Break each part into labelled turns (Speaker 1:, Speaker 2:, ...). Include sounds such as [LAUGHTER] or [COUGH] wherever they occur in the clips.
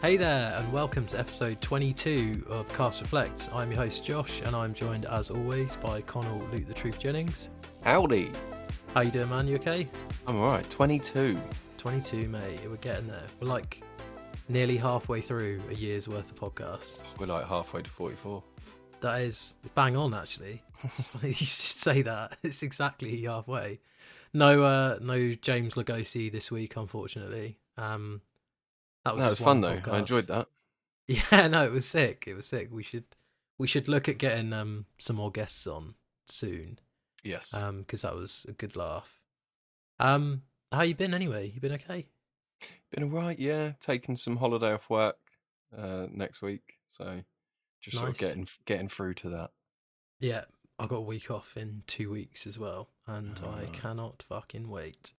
Speaker 1: Hey there, and welcome to episode 22 of Cast Reflects. I'm your host Josh, and I'm joined as always by Connell Luke the Truth Jennings.
Speaker 2: Howdy.
Speaker 1: How you doing, man? You okay?
Speaker 2: I'm alright. 22.
Speaker 1: 22, mate. We're getting there. We're like nearly halfway through a year's worth of podcasts.
Speaker 2: We're like halfway to 44.
Speaker 1: That is bang on, actually. It's [LAUGHS] funny you should say that. [LAUGHS] It's exactly halfway. No, uh, no James Lugosi this week, unfortunately. Um, that was,
Speaker 2: That was fun though.
Speaker 1: podcast.
Speaker 2: I enjoyed that. [LAUGHS]
Speaker 1: Yeah, no, it was sick. It was sick. We should we should look at getting um some more guests on soon.
Speaker 2: Yes.
Speaker 1: Um, because that was a good laugh. Um, how you been anyway? You been okay?
Speaker 2: Been alright, yeah. Taking some holiday off work uh, next week. So just sort of getting getting through to that.
Speaker 1: Yeah, I got a week off in two weeks as well, and
Speaker 2: Oh,
Speaker 1: I
Speaker 2: nice.
Speaker 1: cannot fucking wait.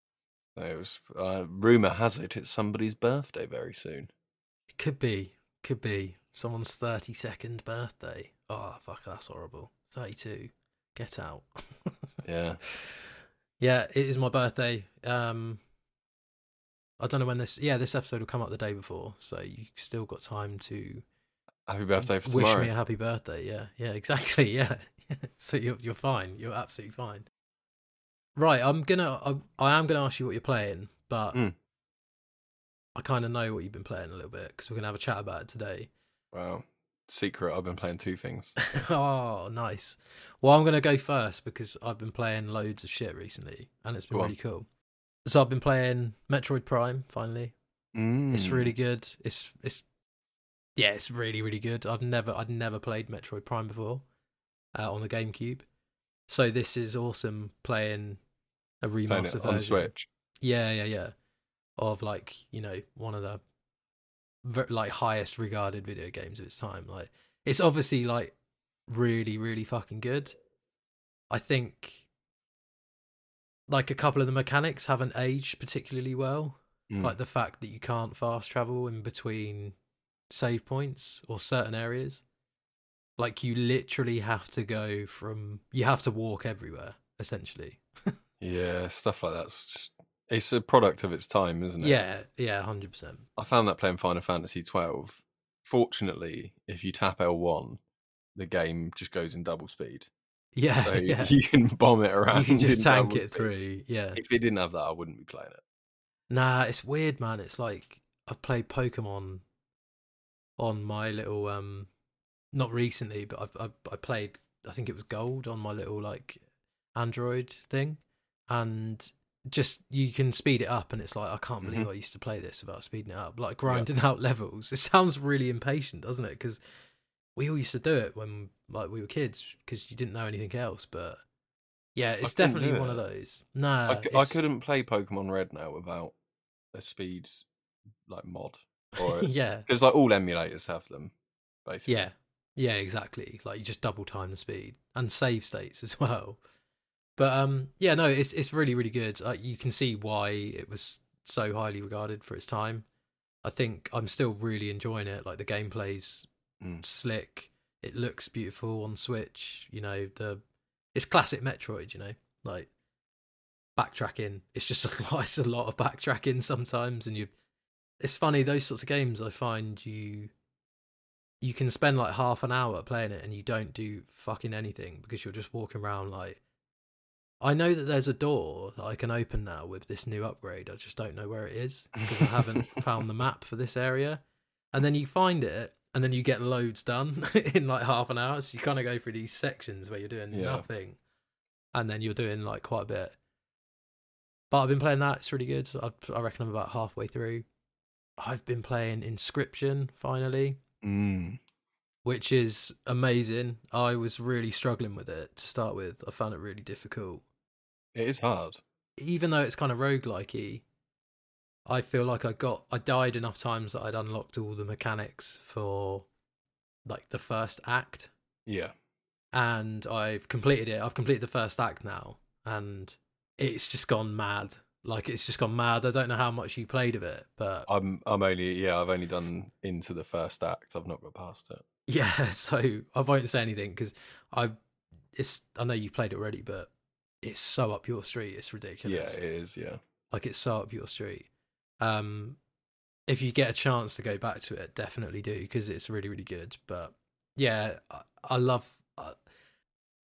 Speaker 2: It was uh, rumor has it it's somebody's birthday very soon.
Speaker 1: Could be, could be someone's thirty second birthday. Oh fuck, that's horrible. Thirty two. Get out. [LAUGHS]
Speaker 2: Yeah.
Speaker 1: Yeah, it is my birthday. Um, I don't know when this. Yeah, this episode will come out the day before, so you still got time to
Speaker 2: Happy birthday for
Speaker 1: wish
Speaker 2: tomorrow.
Speaker 1: me a happy birthday. Yeah, yeah, [LAUGHS] exactly. Yeah, [LAUGHS] so you're you're fine. You're absolutely fine. Right, I'm gonna. I, I am gonna ask you what you're playing, but
Speaker 2: Mm.
Speaker 1: I kind of know what you've been playing a little bit because we're gonna have a chat about it today.
Speaker 2: Wow. Secret, I've been playing two things. [LAUGHS]
Speaker 1: oh, nice. Well, I'm gonna go first because I've been playing loads of shit recently, and it's been really cool. So I've been playing Metroid Prime finally. It's
Speaker 2: Mm.
Speaker 1: really good. It's it's yeah, it's really really good. I've never I'd never played Metroid Prime before uh, on the GameCube, so this is awesome playing a remaster
Speaker 2: on
Speaker 1: version.
Speaker 2: Switch.
Speaker 1: Yeah, yeah, yeah. Of like you know one of the ver- like highest regarded video games of its time. Like it's obviously like really really fucking good. I think like a couple of the mechanics haven't aged particularly well
Speaker 2: Mm.
Speaker 1: like the fact that you can't fast travel in between save points or certain areas like you literally have to go from you have to walk everywhere essentially [LAUGHS]
Speaker 2: Yeah, stuff like that's just it's a product of its time, isn't it?
Speaker 1: yeah yeah 100%
Speaker 2: I found that playing Final Fantasy twelve. Fortunately, if you tap L one, the game just goes in double speed. [LAUGHS]
Speaker 1: yeah
Speaker 2: So
Speaker 1: yeah
Speaker 2: you can bomb it around.
Speaker 1: you can [LAUGHS] just tank it
Speaker 2: speed.
Speaker 1: through yeah
Speaker 2: If it didn't have that, I wouldn't be playing it.
Speaker 1: nah it's weird man it's like i've played pokemon on my little um not recently but i've i, I played i think it was gold on my little like android thing and just you can speed it up and it's like i can't believe
Speaker 2: Mhm.
Speaker 1: i used to play this without speeding it up like grinding [LAUGHS] out levels it sounds really impatient doesn't it because we all used to do it when like we were kids because you didn't know anything else but yeah it's definitely
Speaker 2: do
Speaker 1: one of those nah
Speaker 2: I, c- I couldn't play Pokemon Red now without a speed like mod, or [LAUGHS]
Speaker 1: yeah
Speaker 2: because like all emulators have them, basically.
Speaker 1: Yeah, yeah, exactly. Like you just double time the speed and save states as [LAUGHS] well. But um, yeah, no, it's it's really really good. Like you can see why it was so highly regarded for its time. I think I'm still really enjoying it. Like the gameplay's
Speaker 2: Mm.
Speaker 1: slick. It looks beautiful on Switch. You know the it's classic Metroid. You know like backtracking. It's just [LAUGHS] a lot. It's a lot of backtracking sometimes, and you. It's funny those sorts of games. I find you you can spend like half an hour playing it and you don't do fucking anything because you're just walking around like I know that there's a door that I can open now with this new upgrade. I just don't know where it is because I haven't [LAUGHS] found the map for this area. And then you find it and then you get loads done [LAUGHS] in like half an hour. So you kind of go through these sections where you're doing
Speaker 2: Yeah.
Speaker 1: nothing and then you're doing like quite a bit. But I've been playing that. It's really good. I, I reckon I'm about halfway through. I've been playing Inscription finally
Speaker 2: Mm.
Speaker 1: which is amazing. I was really struggling with it to start with. I found it really difficult.
Speaker 2: It is hard.
Speaker 1: Even though it's kind of roguelikey, I feel like I got I died enough times that I'd unlocked all the mechanics for like the first act
Speaker 2: Yeah.
Speaker 1: and I've completed it. I've completed the first act now and it's just gone mad. Like it's just gone mad. I don't know how much you played of it, but
Speaker 2: I'm I'm only yeah, I've only done into the first act. I've not got past it. [LAUGHS]
Speaker 1: Yeah, so I won't say anything because I've it's I know you've played it already, but it's so up your street. It's ridiculous.
Speaker 2: Yeah, it is, yeah.
Speaker 1: like it's so up your street. Um, if you get a chance to go back to it, definitely do because it's really really good. But yeah, I, I love I,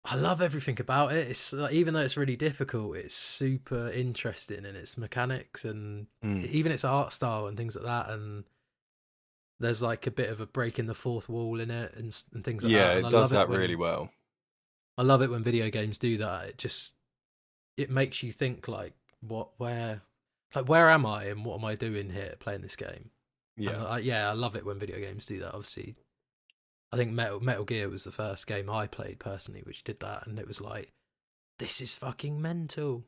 Speaker 1: I love everything about it. It's like, even though it's really difficult, it's super interesting in its mechanics and
Speaker 2: Mm.
Speaker 1: even its art style and things like that. And there's like a bit of a breaking the fourth wall in it and, and things like
Speaker 2: yeah,
Speaker 1: that.
Speaker 2: it
Speaker 1: I
Speaker 2: does
Speaker 1: love
Speaker 2: that
Speaker 1: when-
Speaker 2: really well.
Speaker 1: I love it when video games do that. It just it makes you think like what where like where am I and what am I doing here playing this game?
Speaker 2: Yeah,
Speaker 1: I, yeah, I love it when video games do that. Obviously, I think Metal Metal Gear was the first game I played personally which did that, and it was like, this is fucking mental.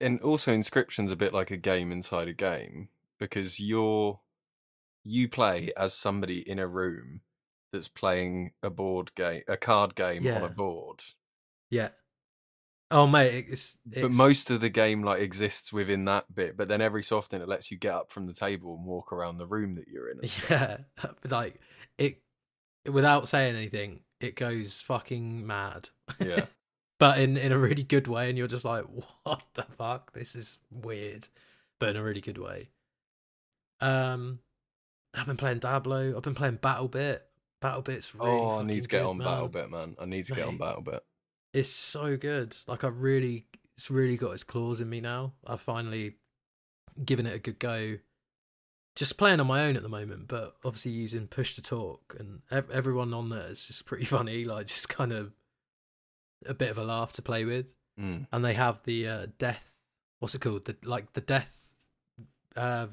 Speaker 2: and also Inscription's a bit like a game inside a game because you're you play as somebody in a room that's playing a board game, a card game on a board.
Speaker 1: Yeah. Oh mate, it's, it's
Speaker 2: But most of the game like exists within that bit. But then every so often it lets you get up from the table and walk around the room that you're in. [LAUGHS]
Speaker 1: yeah, [LAUGHS] like it without saying anything, it goes fucking mad.
Speaker 2: yeah, [LAUGHS]
Speaker 1: but in in a really good way and you're just like what the fuck this is weird but in a really good way um i've been playing Diablo. i've been playing battlebit battlebit's really
Speaker 2: oh, I need to get
Speaker 1: good,
Speaker 2: on
Speaker 1: man.
Speaker 2: BattleBit, man. I need to get on
Speaker 1: Mate.
Speaker 2: BattleBit.
Speaker 1: It's so good like i really it's really got its claws in me now i've finally given it a good go just playing on my own at the moment but obviously using push to talk and ev- everyone on there is just pretty [LAUGHS] funny like just kind of a bit of a laugh to play with
Speaker 2: Mm.
Speaker 1: and they have the uh, death. What's it called? The like the death uh,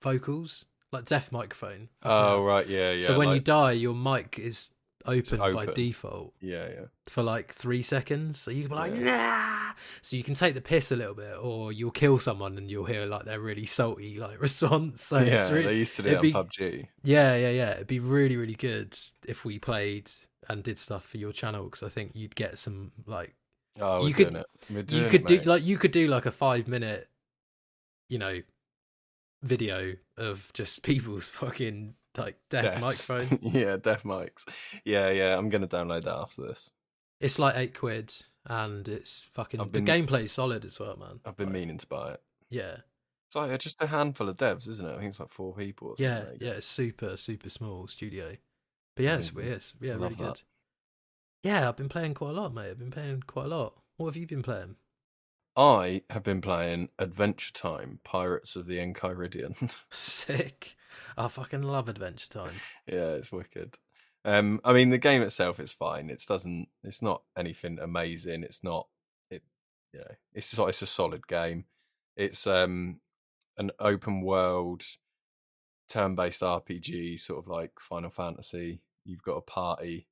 Speaker 1: vocals, like death microphone.
Speaker 2: Oh right, yeah, yeah.
Speaker 1: so when you die, your mic is open, by default
Speaker 2: yeah, yeah,
Speaker 1: for like three seconds. So you can be like,
Speaker 2: Yeah.
Speaker 1: nah. So you can take the piss a little bit, or you'll kill someone and you'll hear like their really salty like [LAUGHS] response. So
Speaker 2: yeah.
Speaker 1: it's really,
Speaker 2: they used to do
Speaker 1: it'd be-
Speaker 2: on PUBG.
Speaker 1: yeah, yeah, yeah. It'd be really, really good if we played and did stuff for your channel because I think you'd get some like
Speaker 2: Oh, we're
Speaker 1: You could-
Speaker 2: doing it. We're doing
Speaker 1: you
Speaker 2: it,
Speaker 1: could do
Speaker 2: mate.
Speaker 1: like you could do like a five minute you know video of just [LAUGHS] people's fucking like deaf
Speaker 2: Deafs.
Speaker 1: microphone [LAUGHS]
Speaker 2: yeah, deaf mics. Yeah, yeah. I'm gonna download that after this.
Speaker 1: it's like eight quid and it's fucking
Speaker 2: I've
Speaker 1: the
Speaker 2: been-
Speaker 1: gameplay's solid as well man
Speaker 2: I've been
Speaker 1: Like,
Speaker 2: meaning to buy it.
Speaker 1: yeah
Speaker 2: It's like uh, just a handful of devs, isn't it? I think it's like four people. Or
Speaker 1: yeah
Speaker 2: something.
Speaker 1: yeah it's super super small studio but yeah it's,
Speaker 2: Amazing.
Speaker 1: it's yeah
Speaker 2: I
Speaker 1: really
Speaker 2: love
Speaker 1: good yeah i've been playing quite a lot mate i've been playing quite a lot what have you been playing
Speaker 2: I have been playing Adventure Time: Pirates of the Enchiridion. [LAUGHS]
Speaker 1: sick i fucking love adventure time
Speaker 2: yeah, it's wicked. Um, I mean, the game itself is fine. It doesn't. It's not anything amazing. It's not. It. You know, it's just, it's a solid game. It's um an open world, turn-based RPG, sort of like Final Fantasy. You've got a party.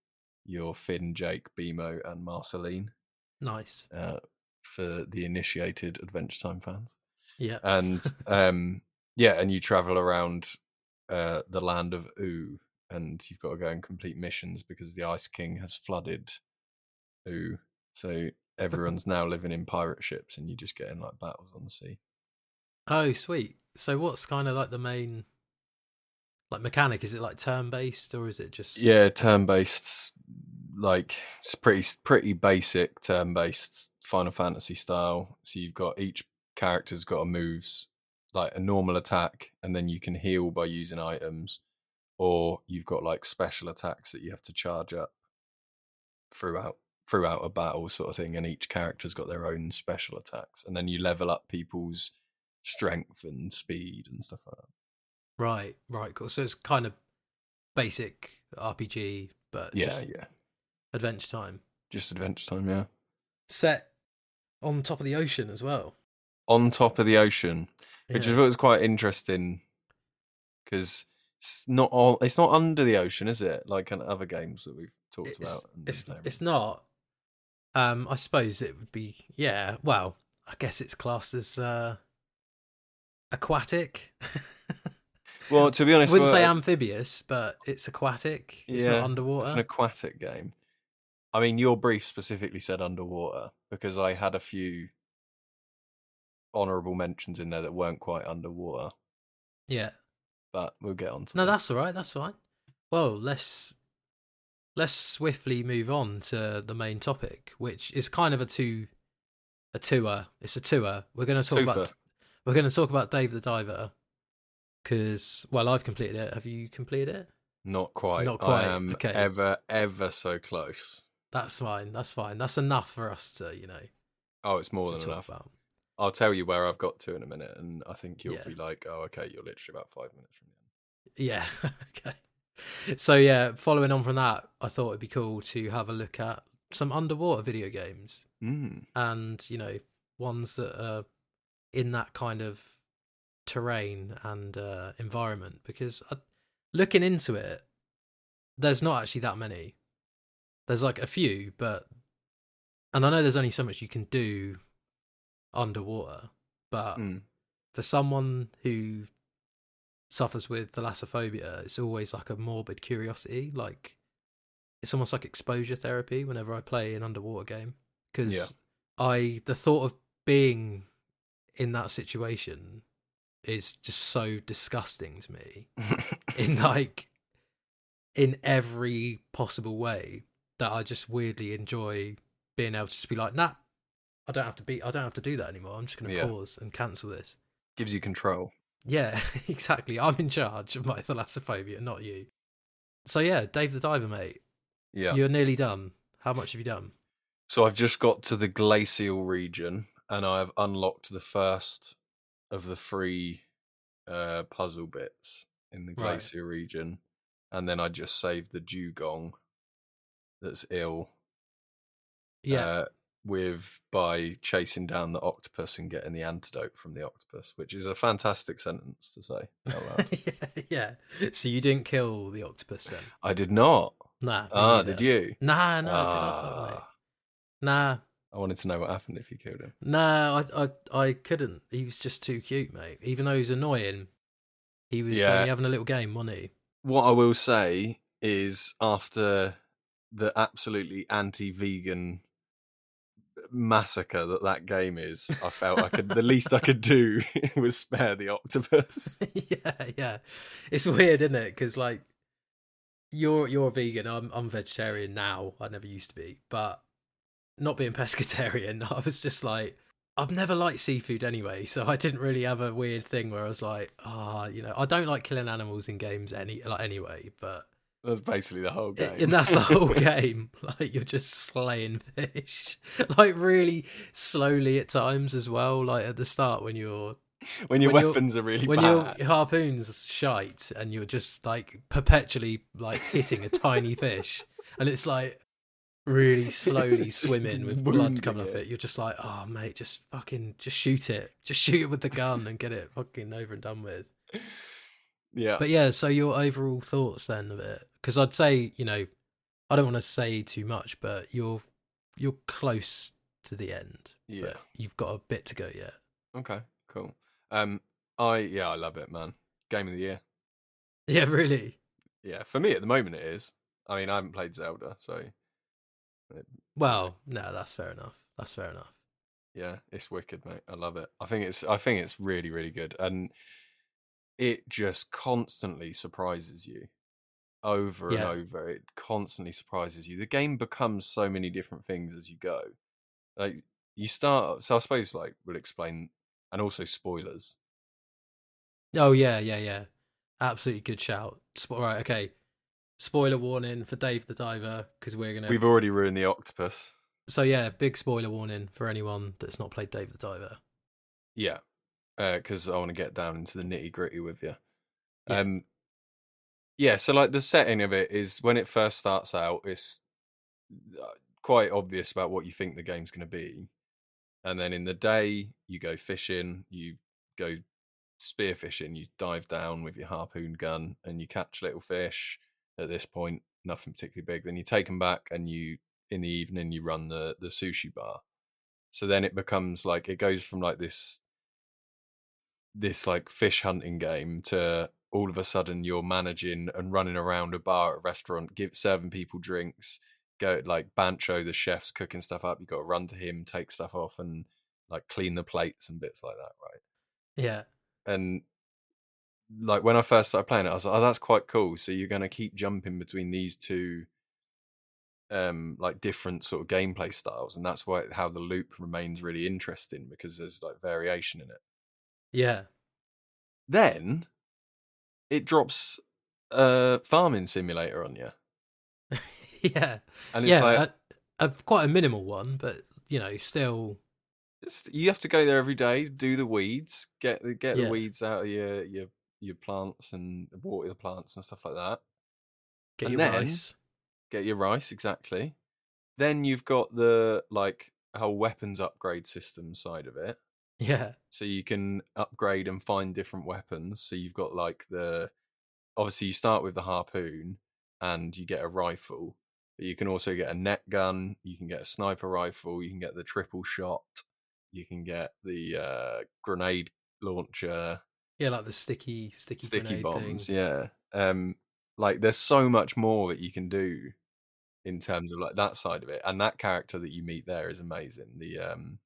Speaker 2: You're Finn, Jake, BMO, and Marceline.
Speaker 1: nice
Speaker 2: Uh, for the initiated Adventure Time fans
Speaker 1: yeah
Speaker 2: and [LAUGHS] um yeah and you travel around uh the land of Ooo and you've got to go and complete missions because the ice king has flooded Ooo so [LAUGHS] everyone's now living in pirate ships and you just get in like battles on the sea
Speaker 1: Oh, sweet. So what's kind of like the main like mechanic? Is it like turn based or is it just
Speaker 2: yeah turn based like it's pretty pretty basic turn based final fantasy style so you've got each character's got a moves like a normal attack and then you can heal by using items or you've got like special attacks that you have to charge up throughout throughout a battle sort of thing and each character's got their own special attacks and then you level up people's strength and speed and stuff like that
Speaker 1: Right, right, cool. So it's kind of basic RPG, but
Speaker 2: yeah
Speaker 1: just
Speaker 2: yeah
Speaker 1: adventure time.
Speaker 2: just adventure time yeah
Speaker 1: Set on top of the ocean as well.
Speaker 2: On top of the ocean which
Speaker 1: Yeah.
Speaker 2: is was quite interesting because it's not all it's not under the ocean is it like in other games that we've talked
Speaker 1: it's,
Speaker 2: about
Speaker 1: it's, it's not. Um, I suppose it would be. Yeah. Well, I guess it's classed as uh, aquatic. [LAUGHS]
Speaker 2: well to be honest I
Speaker 1: wouldn't say amphibious, but it's aquatic. It's
Speaker 2: Yeah,
Speaker 1: not underwater.
Speaker 2: it's an aquatic game i mean your brief specifically said underwater because i had a few honorable mentions in there that weren't quite underwater
Speaker 1: Yeah.
Speaker 2: but we'll get on to
Speaker 1: No,
Speaker 2: that.
Speaker 1: that's all right. That's fine. Well, let's let's swiftly move on to the main topic, which is kind of a two a tour. It's a tour. We're going to talk
Speaker 2: twofer.
Speaker 1: about we're going to talk about Dave the Diver, because well, I've completed it. Have you completed it?
Speaker 2: Not quite.
Speaker 1: Not quite,
Speaker 2: I am
Speaker 1: okay.
Speaker 2: ever, ever so close.
Speaker 1: That's fine. That's fine. That's enough for us to you know
Speaker 2: Oh, it's more than enough.
Speaker 1: about.
Speaker 2: I'll tell you where I've got to in a minute, and I think you'll
Speaker 1: Yeah.
Speaker 2: be like, "Oh, okay, you're literally about five minutes from the end."
Speaker 1: Yeah. [LAUGHS] okay. So yeah, following on from that, I thought it'd be cool to have a look at some underwater video games
Speaker 2: Mm.
Speaker 1: and you know ones that are in that kind of terrain and uh, environment because uh, looking into it there's not actually that many there's like a few but and i know there's only so much you can do underwater but
Speaker 2: Mm.
Speaker 1: for someone who suffers with thalassophobia it's always like a morbid curiosity like it's almost like exposure therapy whenever i play an underwater game because
Speaker 2: Yeah.
Speaker 1: i the thought of being in that situation is just so disgusting to me [LAUGHS] in like in every possible way that i just weirdly enjoy being able to just be like nah i don't have to be i don't have to do that anymore i'm just going to
Speaker 2: Yeah.
Speaker 1: pause and cancel this
Speaker 2: Gives you control.
Speaker 1: yeah, [LAUGHS] exactly. I'm in charge of my thalassophobia, not you. So yeah, Dave the Diver, mate.
Speaker 2: Yeah.
Speaker 1: You're nearly done. How much have you done?
Speaker 2: So I've just got to the glacial region, and I've unlocked the first of the three uh, puzzle bits in the
Speaker 1: Right.
Speaker 2: glacial region, and then I just saved the dugong that's ill.
Speaker 1: Yeah.
Speaker 2: uh, with by chasing down the octopus and getting the antidote from the octopus, which is a fantastic sentence to say. [LAUGHS]
Speaker 1: yeah, yeah. So you didn't kill the octopus then?
Speaker 2: I did not.
Speaker 1: Nah.
Speaker 2: Ah,
Speaker 1: neither.
Speaker 2: did you?
Speaker 1: Nah, no. that way.
Speaker 2: Ah,
Speaker 1: Nah,
Speaker 2: I wanted to know what happened if you killed him.
Speaker 1: nah. I, I, I couldn't. He was just too cute, mate. Even though he was annoying, he was
Speaker 2: Yeah.
Speaker 1: only having a little game, wasn't he?
Speaker 2: What I will say is, after the absolutely anti-vegan massacre that that game is, I felt I could the least I could do [LAUGHS] was spare the octopus. [LAUGHS]
Speaker 1: yeah, yeah. It's weird, isn't it? Because like you're you're a vegan. I'm I'm vegetarian now. I never used to be, but not being [LAUGHS] pescatarian, I was just like I've never liked seafood anyway, so I didn't really have a weird thing where I was like, ah, you know, I don't like killing animals in games any like anyway, but
Speaker 2: That's basically the whole game,
Speaker 1: and that's the whole [LAUGHS] game. [LAUGHS] Like you're just slaying fish, [LAUGHS] like really slowly at times as well. Like at the start when you're
Speaker 2: when your
Speaker 1: when
Speaker 2: weapons are really
Speaker 1: when
Speaker 2: bad.
Speaker 1: your harpoon's shite and you're just like perpetually like hitting a tiny fish and it's like really slowly swimming with blood coming off
Speaker 2: it.
Speaker 1: it you're just like oh mate just fucking just shoot it just shoot it with the gun and get it fucking over and done with
Speaker 2: Yeah.
Speaker 1: but yeah so your overall thoughts then of it because i'd say you know i don't want to say too much but you're you're close to the end
Speaker 2: yeah.
Speaker 1: but you've got a bit to go yet
Speaker 2: Okay. Cool. Um. I yeah. I love it, man. Game of the year.
Speaker 1: yeah really
Speaker 2: Yeah. For me at the moment, it is. I mean, I haven't played Zelda, so
Speaker 1: well no that's fair enough that's fair enough
Speaker 2: yeah, it's wicked, mate. I love it. I think it's. I think it's really, really good, and it just constantly surprises you over
Speaker 1: Yeah.
Speaker 2: and over. It constantly surprises you. The game becomes so many different things as you go. Like you start. So I suppose like we'll explain, and also spoilers.
Speaker 1: Oh yeah, yeah, yeah. Absolutely good shout. Spo- right, okay. Spoiler warning for Dave the Diver because we're gonna.
Speaker 2: We've already ruined the octopus.
Speaker 1: So yeah, big spoiler warning for anyone that's not played Dave the Diver.
Speaker 2: Yeah, because I want to get down into the nitty gritty with you.
Speaker 1: Yeah.
Speaker 2: Um, yeah. So like the setting of it is when it first starts out, it's uh, quite obvious about what you think the game's going to be, and then in the day you go fishing, you go spearfishing, you dive down with your harpoon gun, and you catch little fish. At this point, nothing particularly big. Then you take them back, and you in the evening you run the the sushi bar. So then it becomes like it goes from like this this like fish hunting game to all of a sudden you're managing and running around a bar at a restaurant, give serving people drinks, go like Bancho, the chef's cooking stuff up. You got to run to him, take stuff off, and like clean the plates and bits like that, right?
Speaker 1: Yeah,
Speaker 2: And like when I first started playing it, I was like, "Oh, that's quite cool." So you're going to keep jumping between these two, um, like different sort of gameplay styles, and that's why how the loop remains really interesting because there's like variation in it.
Speaker 1: yeah,
Speaker 2: Then it drops a farming simulator on you, [LAUGHS]
Speaker 1: yeah,
Speaker 2: and it's
Speaker 1: yeah,
Speaker 2: like
Speaker 1: a, a, quite a minimal one, but you know, still,
Speaker 2: you have to go there every day, do the weeds, get the get
Speaker 1: Yeah.
Speaker 2: the weeds out of your your your plants and water the plants and stuff like that.
Speaker 1: get
Speaker 2: And
Speaker 1: your
Speaker 2: then-
Speaker 1: rice.
Speaker 2: Get your rice exactly. Then you've got the like whole weapons upgrade system side of it.
Speaker 1: Yeah,
Speaker 2: so you can upgrade and find different weapons. So you've got like the obviously you start with the harpoon and you get a rifle but you can also get a net gun you can get a sniper rifle you can get the triple shot you can get the uh grenade launcher.
Speaker 1: Yeah, like the sticky, sticky,
Speaker 2: sticky bombs
Speaker 1: Thing.
Speaker 2: yeah. Um like there's so much more that you can do in terms of like that side of it and that character that you meet there is amazing. The um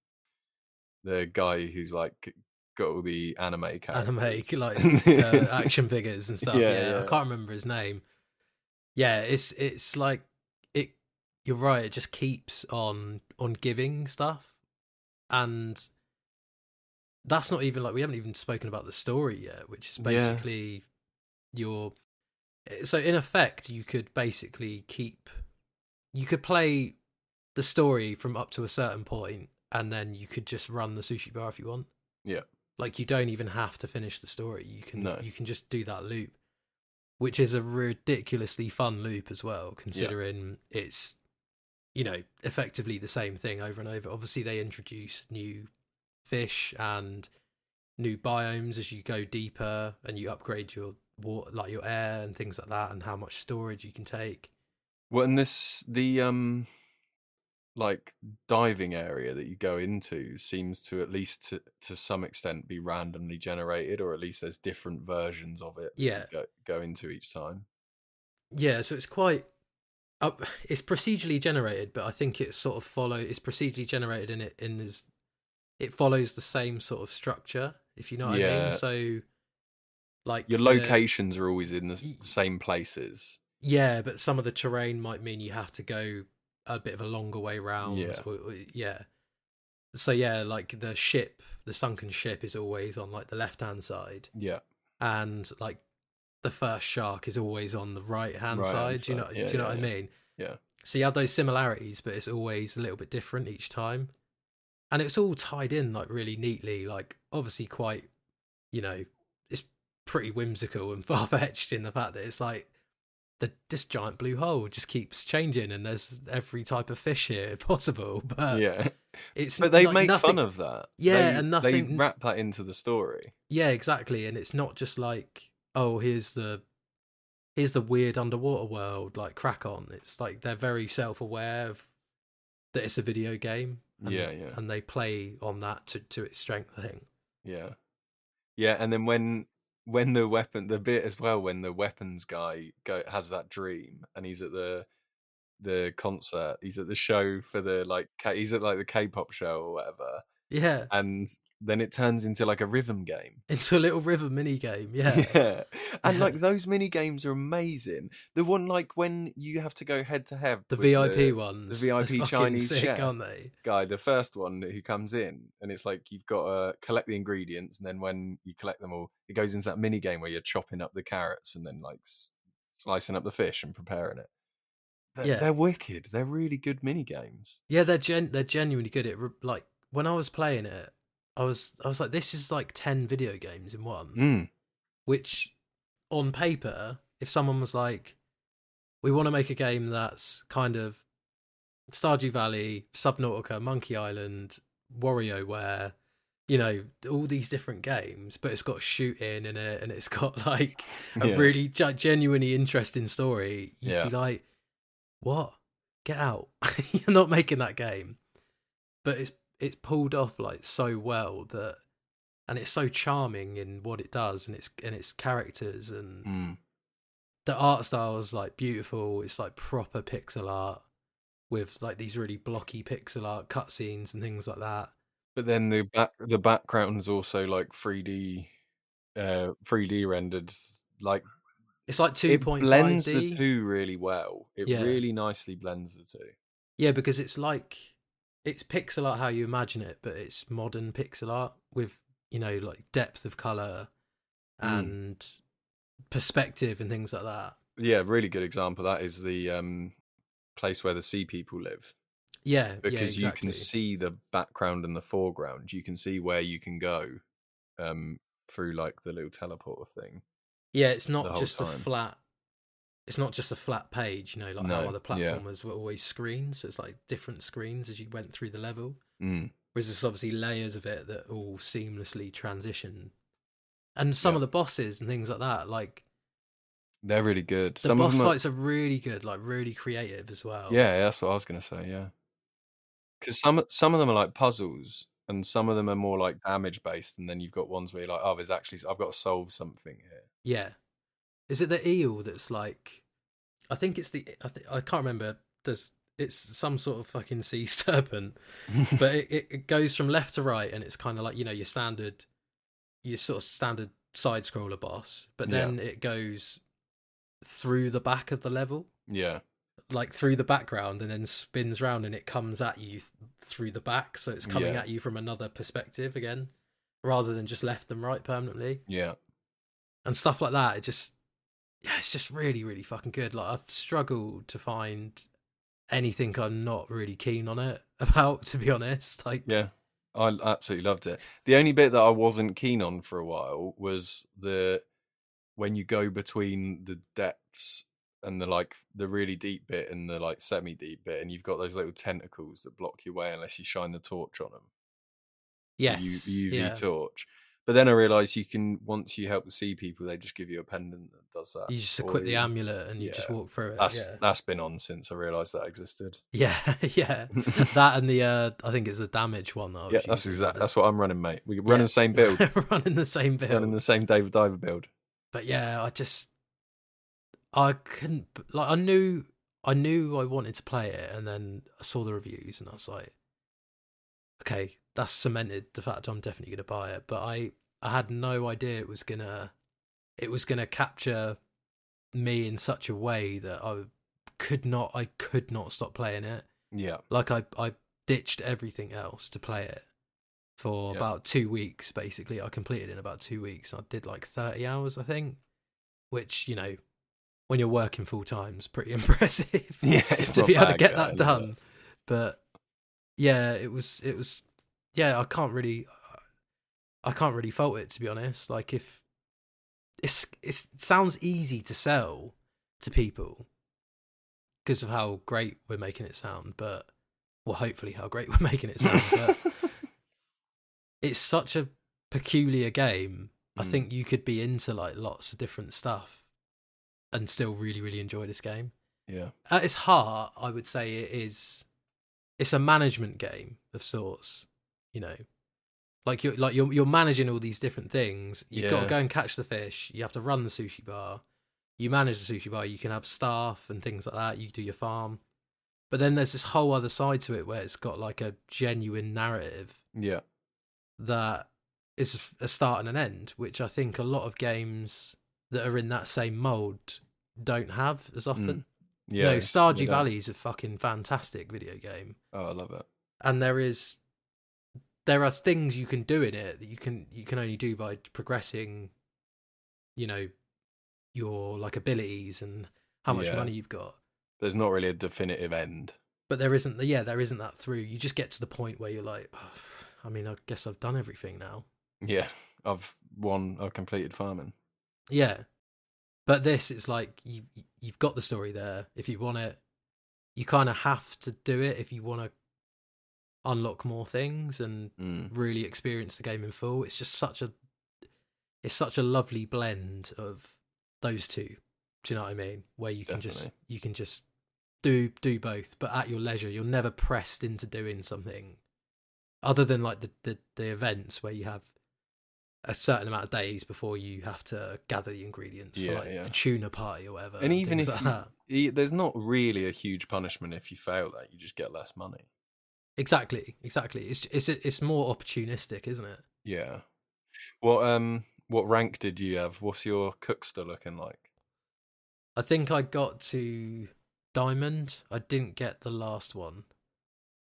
Speaker 2: the guy who's like got all the anime characters
Speaker 1: Anime, like [LAUGHS] uh, action figures and stuff.
Speaker 2: Yeah,
Speaker 1: Yeah,
Speaker 2: yeah.
Speaker 1: I can't remember his name. Yeah, it's it's like it. You're right. It just keeps on on giving stuff, and that's not even like we haven't even spoken about the story yet, which is
Speaker 2: Yeah.
Speaker 1: basically your. So in effect, you could basically keep, you could play the story from up to a certain point, and then you could just run the sushi bar if you want.
Speaker 2: Yeah.
Speaker 1: Like you don't even have to finish the story. You can
Speaker 2: No.
Speaker 1: you can just do that loop, which is a ridiculously fun loop as well, considering it's you know effectively the same thing over and over. Obviously, they introduce new fish and new biomes as you go deeper, and you upgrade your water, like your air and things like that, and how much storage you can take.
Speaker 2: well and this the um like diving area that you go into seems to at least to, to some extent be randomly generated or at least there's different versions of it
Speaker 1: Yeah.
Speaker 2: go, go into each time
Speaker 1: Yeah, so it's quite. Up, [SIGHS] it's procedurally generated, but I think it sort of follow. It's procedurally generated in it in is, it follows the same sort of structure. If you know what I
Speaker 2: Yeah.
Speaker 1: mean. So, like
Speaker 2: your
Speaker 1: the-
Speaker 2: locations are always in the same places
Speaker 1: Yeah, but some of the terrain might mean you have to go a bit of a longer way round.
Speaker 2: Yeah.
Speaker 1: or- or- yeah. So yeah, like the ship, the sunken ship is always on like the left hand side,
Speaker 2: yeah
Speaker 1: and like the first shark is always on the right hand side. Do you know?
Speaker 2: Yeah,
Speaker 1: do you know
Speaker 2: yeah,
Speaker 1: what
Speaker 2: yeah.
Speaker 1: I mean?
Speaker 2: Yeah.
Speaker 1: So you have those similarities, but it's always a little bit different each time, and it's all tied in like really neatly. Like obviously quite, you know, it's pretty whimsical and [LAUGHS] far fetched in the fact that it's like the this giant blue hole just keeps changing, and there's every type of fish here [LAUGHS] possible. But
Speaker 2: yeah
Speaker 1: it's
Speaker 2: but they
Speaker 1: like,
Speaker 2: make
Speaker 1: nothing,
Speaker 2: fun of that
Speaker 1: Yeah,
Speaker 2: they,
Speaker 1: and nothing.
Speaker 2: they wrap that into the story
Speaker 1: Yeah, exactly. And it's not just like, oh, here's the here's the weird underwater world, like crack on. It's like they're very self aware of that it's a video game. And,
Speaker 2: Yeah, yeah.
Speaker 1: And they play on that to, to its strength, I think.
Speaker 2: Yeah, yeah, and then when when the weapon the bit as well when the weapons guy go has that dream and he's at the the concert he's at the show for the like K, he's at like the K-pop show or whatever
Speaker 1: Yeah.
Speaker 2: and then it turns into like a rhythm game [LAUGHS]
Speaker 1: Into a little rhythm mini game. Yeah.
Speaker 2: yeah. [LAUGHS] and
Speaker 1: Yeah.
Speaker 2: like those mini games are amazing the one like when you have to go head to head
Speaker 1: The VIP ones.
Speaker 2: the
Speaker 1: they're
Speaker 2: VIP
Speaker 1: fucking
Speaker 2: Chinese
Speaker 1: sick,
Speaker 2: chef.
Speaker 1: aren't they?
Speaker 2: guy, the first one who comes in, and it's like you've got to collect the ingredients, and then when you collect them all, it goes into that mini game where you're chopping up the carrots and then like s- slicing up the fish and preparing it. They're,
Speaker 1: Yeah.
Speaker 2: they're wicked. They're really good mini games.
Speaker 1: Yeah, they're gen- they're genuinely good. It re- like when I was playing it, I was I was like, this is like ten video games in one.
Speaker 2: Mm.
Speaker 1: which on paper if someone was like we want to make a game that's kind of stardew valley subnautica monkey island WarioWare you know all these different games but it's got shooting in it and it's [LAUGHS] got like a
Speaker 2: Yeah.
Speaker 1: really ge- genuinely interesting story you'd
Speaker 2: Yeah.
Speaker 1: be like what get out [LAUGHS] you're not making that game but it's it's pulled off like so well that and it's so charming in what it does and its and its characters and
Speaker 2: Mm.
Speaker 1: the art style is like beautiful it's like proper pixel art with like these really blocky pixel art cutscenes and things like that
Speaker 2: But then the back the background is also like 3D, uh, 3D rendered. Like
Speaker 1: it's like
Speaker 2: it
Speaker 1: 2.5d
Speaker 2: blends the two really well. It
Speaker 1: Yeah.
Speaker 2: really nicely blends the two.
Speaker 1: yeah because it's like it's pixel art how you imagine it but it's modern pixel art with you know like depth of color
Speaker 2: Mm.
Speaker 1: and perspective and things like that.
Speaker 2: Yeah, really good example. That is the um, place where the sea people live
Speaker 1: Yeah, yeah,
Speaker 2: because you can see the background and the foreground. You can see where you can go um, through like the little teleporter thing.
Speaker 1: Yeah, it's not just a flat. It's not just a flat page, you know, like
Speaker 2: No,
Speaker 1: how other
Speaker 2: yeah.
Speaker 1: platformers were always screens. So it's like different screens as you went through the level.
Speaker 2: Mm.
Speaker 1: Whereas there's obviously layers of it that all seamlessly transition. And some
Speaker 2: Yeah.
Speaker 1: of the bosses and things like that, like
Speaker 2: They're really good.
Speaker 1: the
Speaker 2: Some
Speaker 1: boss
Speaker 2: of them are,
Speaker 1: fights are really good, like really creative as well.
Speaker 2: Yeah, that's what I was gonna say. Yeah, because some some of them are like puzzles, and some of them are more like damage based, and then you've got ones where you're like, oh, there's actually I've got to solve something here.
Speaker 1: Yeah. Is it the eel that's like? I think it's the. I, th- I can't remember. There's. It's some sort of fucking sea [LAUGHS] serpent, but it, it, it goes from left to right, and it's kind of like you know your standard, your sort of standard side scroller boss. But
Speaker 2: Yeah.
Speaker 1: then it goes through the back of the level,
Speaker 2: yeah,
Speaker 1: like through the background, and then spins round, and it comes at you th- through the back. So it's coming
Speaker 2: Yeah.
Speaker 1: at you from another perspective again, rather than just left and right permanently
Speaker 2: yeah,
Speaker 1: and stuff like that. It just, yeah, it's just really, really fucking good. Like I've struggled to find anything I'm not really keen on it [LAUGHS] about, to be honest. Like,
Speaker 2: yeah. I absolutely loved it. The only bit that I wasn't keen on for a while was the when you go between the depths and the like the really deep bit and the like semi deep bit, and you've got those little tentacles that block your way unless you shine the torch on them.
Speaker 1: yes,
Speaker 2: U- UV
Speaker 1: yeah.
Speaker 2: torch. But then I realised you can once you help the sea people, they just give you a pendant that does that.
Speaker 1: You just equip the amulet and you just walk through it.
Speaker 2: That's
Speaker 1: yeah.
Speaker 2: that's been on since I realised that existed. [LAUGHS]
Speaker 1: yeah, yeah. [LAUGHS] that and the uh I think it's the damage one. That
Speaker 2: yeah, that's
Speaker 1: exactly
Speaker 2: That's what I'm running, mate. We
Speaker 1: Yeah.
Speaker 2: the same [LAUGHS] build,
Speaker 1: running the same build.
Speaker 2: running the same Dave the Diver build.
Speaker 1: but yeah, I just I couldn't like I knew I knew I wanted to play it, and then I saw the reviews, and I was like, okay, that's cemented the fact I'm definitely going to buy it. But I I had no idea it was gonna it was gonna capture me in such a way that I could not I could not stop playing it.
Speaker 2: Yeah,
Speaker 1: Like I I ditched everything else to play it for
Speaker 2: Yeah.
Speaker 1: about two weeks. Basically, I completed in about two weeks. I did like thirty hours, I think, which you know, when you're working full time, is pretty [LAUGHS] impressive.
Speaker 2: yeah. It's
Speaker 1: to be able to get that done.
Speaker 2: it.
Speaker 1: But yeah, it was it was yeah. I can't really I can't really fault it to be honest. Like if it's it's, it sounds easy to sell to people because of how great we're making it sound, but well, hopefully how great [LAUGHS] we're making it sound. but [LAUGHS] it's such a peculiar game. I
Speaker 2: Mm.
Speaker 1: think you could be into like lots of different stuff and still really really enjoy this game
Speaker 2: yeah,
Speaker 1: at its heart, I would say it is it's a management game of sorts. You know, like you're like you're you're managing all these different things. You've got to go and catch the fish. You have to run the sushi bar. You manage the sushi bar. You can have staff and things like that. You do your farm, but then there's this whole other side to it where it's got like a genuine narrative
Speaker 2: yeah,
Speaker 1: that is a start and an end, which I think a lot of games that are in that same mold don't have as mm. often.
Speaker 2: yeah.
Speaker 1: You know, Stardew Valley is a fucking fantastic video game,
Speaker 2: Oh, I love it.
Speaker 1: and there is there are things you can do in it that you can you can only do by progressing. You know, your like abilities and how much
Speaker 2: Yeah.
Speaker 1: money you've got.
Speaker 2: There's not really a definitive end.
Speaker 1: But there isn't, the, yeah, there isn't that through. You just get to the point where you're like, "Oh, I mean, I guess I've done everything now.
Speaker 2: Yeah, I've won. I've completed farming.
Speaker 1: Yeah, but this it's like you you've got the story there. If you want it, you kind of have to do it if you want to unlock more things and
Speaker 2: Mm.
Speaker 1: really experience the game in full. It's just such a it's such a lovely blend of those two. Do you know what I mean? Where you can just you can just do do both, but at your leisure. You're never pressed into doing something other than like the the, the events where you have a certain amount of days before you have to gather the ingredients
Speaker 2: Yeah,
Speaker 1: for like
Speaker 2: yeah.
Speaker 1: the tuna party or whatever.
Speaker 2: And even if
Speaker 1: like
Speaker 2: you, there's not really a huge punishment if you fail that, you just get less money.
Speaker 1: Exactly, exactly, it's it's it's more opportunistic, isn't it?
Speaker 2: Yeah. What um what rank did you have? What's your Cooksta looking like?
Speaker 1: I think I got to diamond. I didn't get the last one,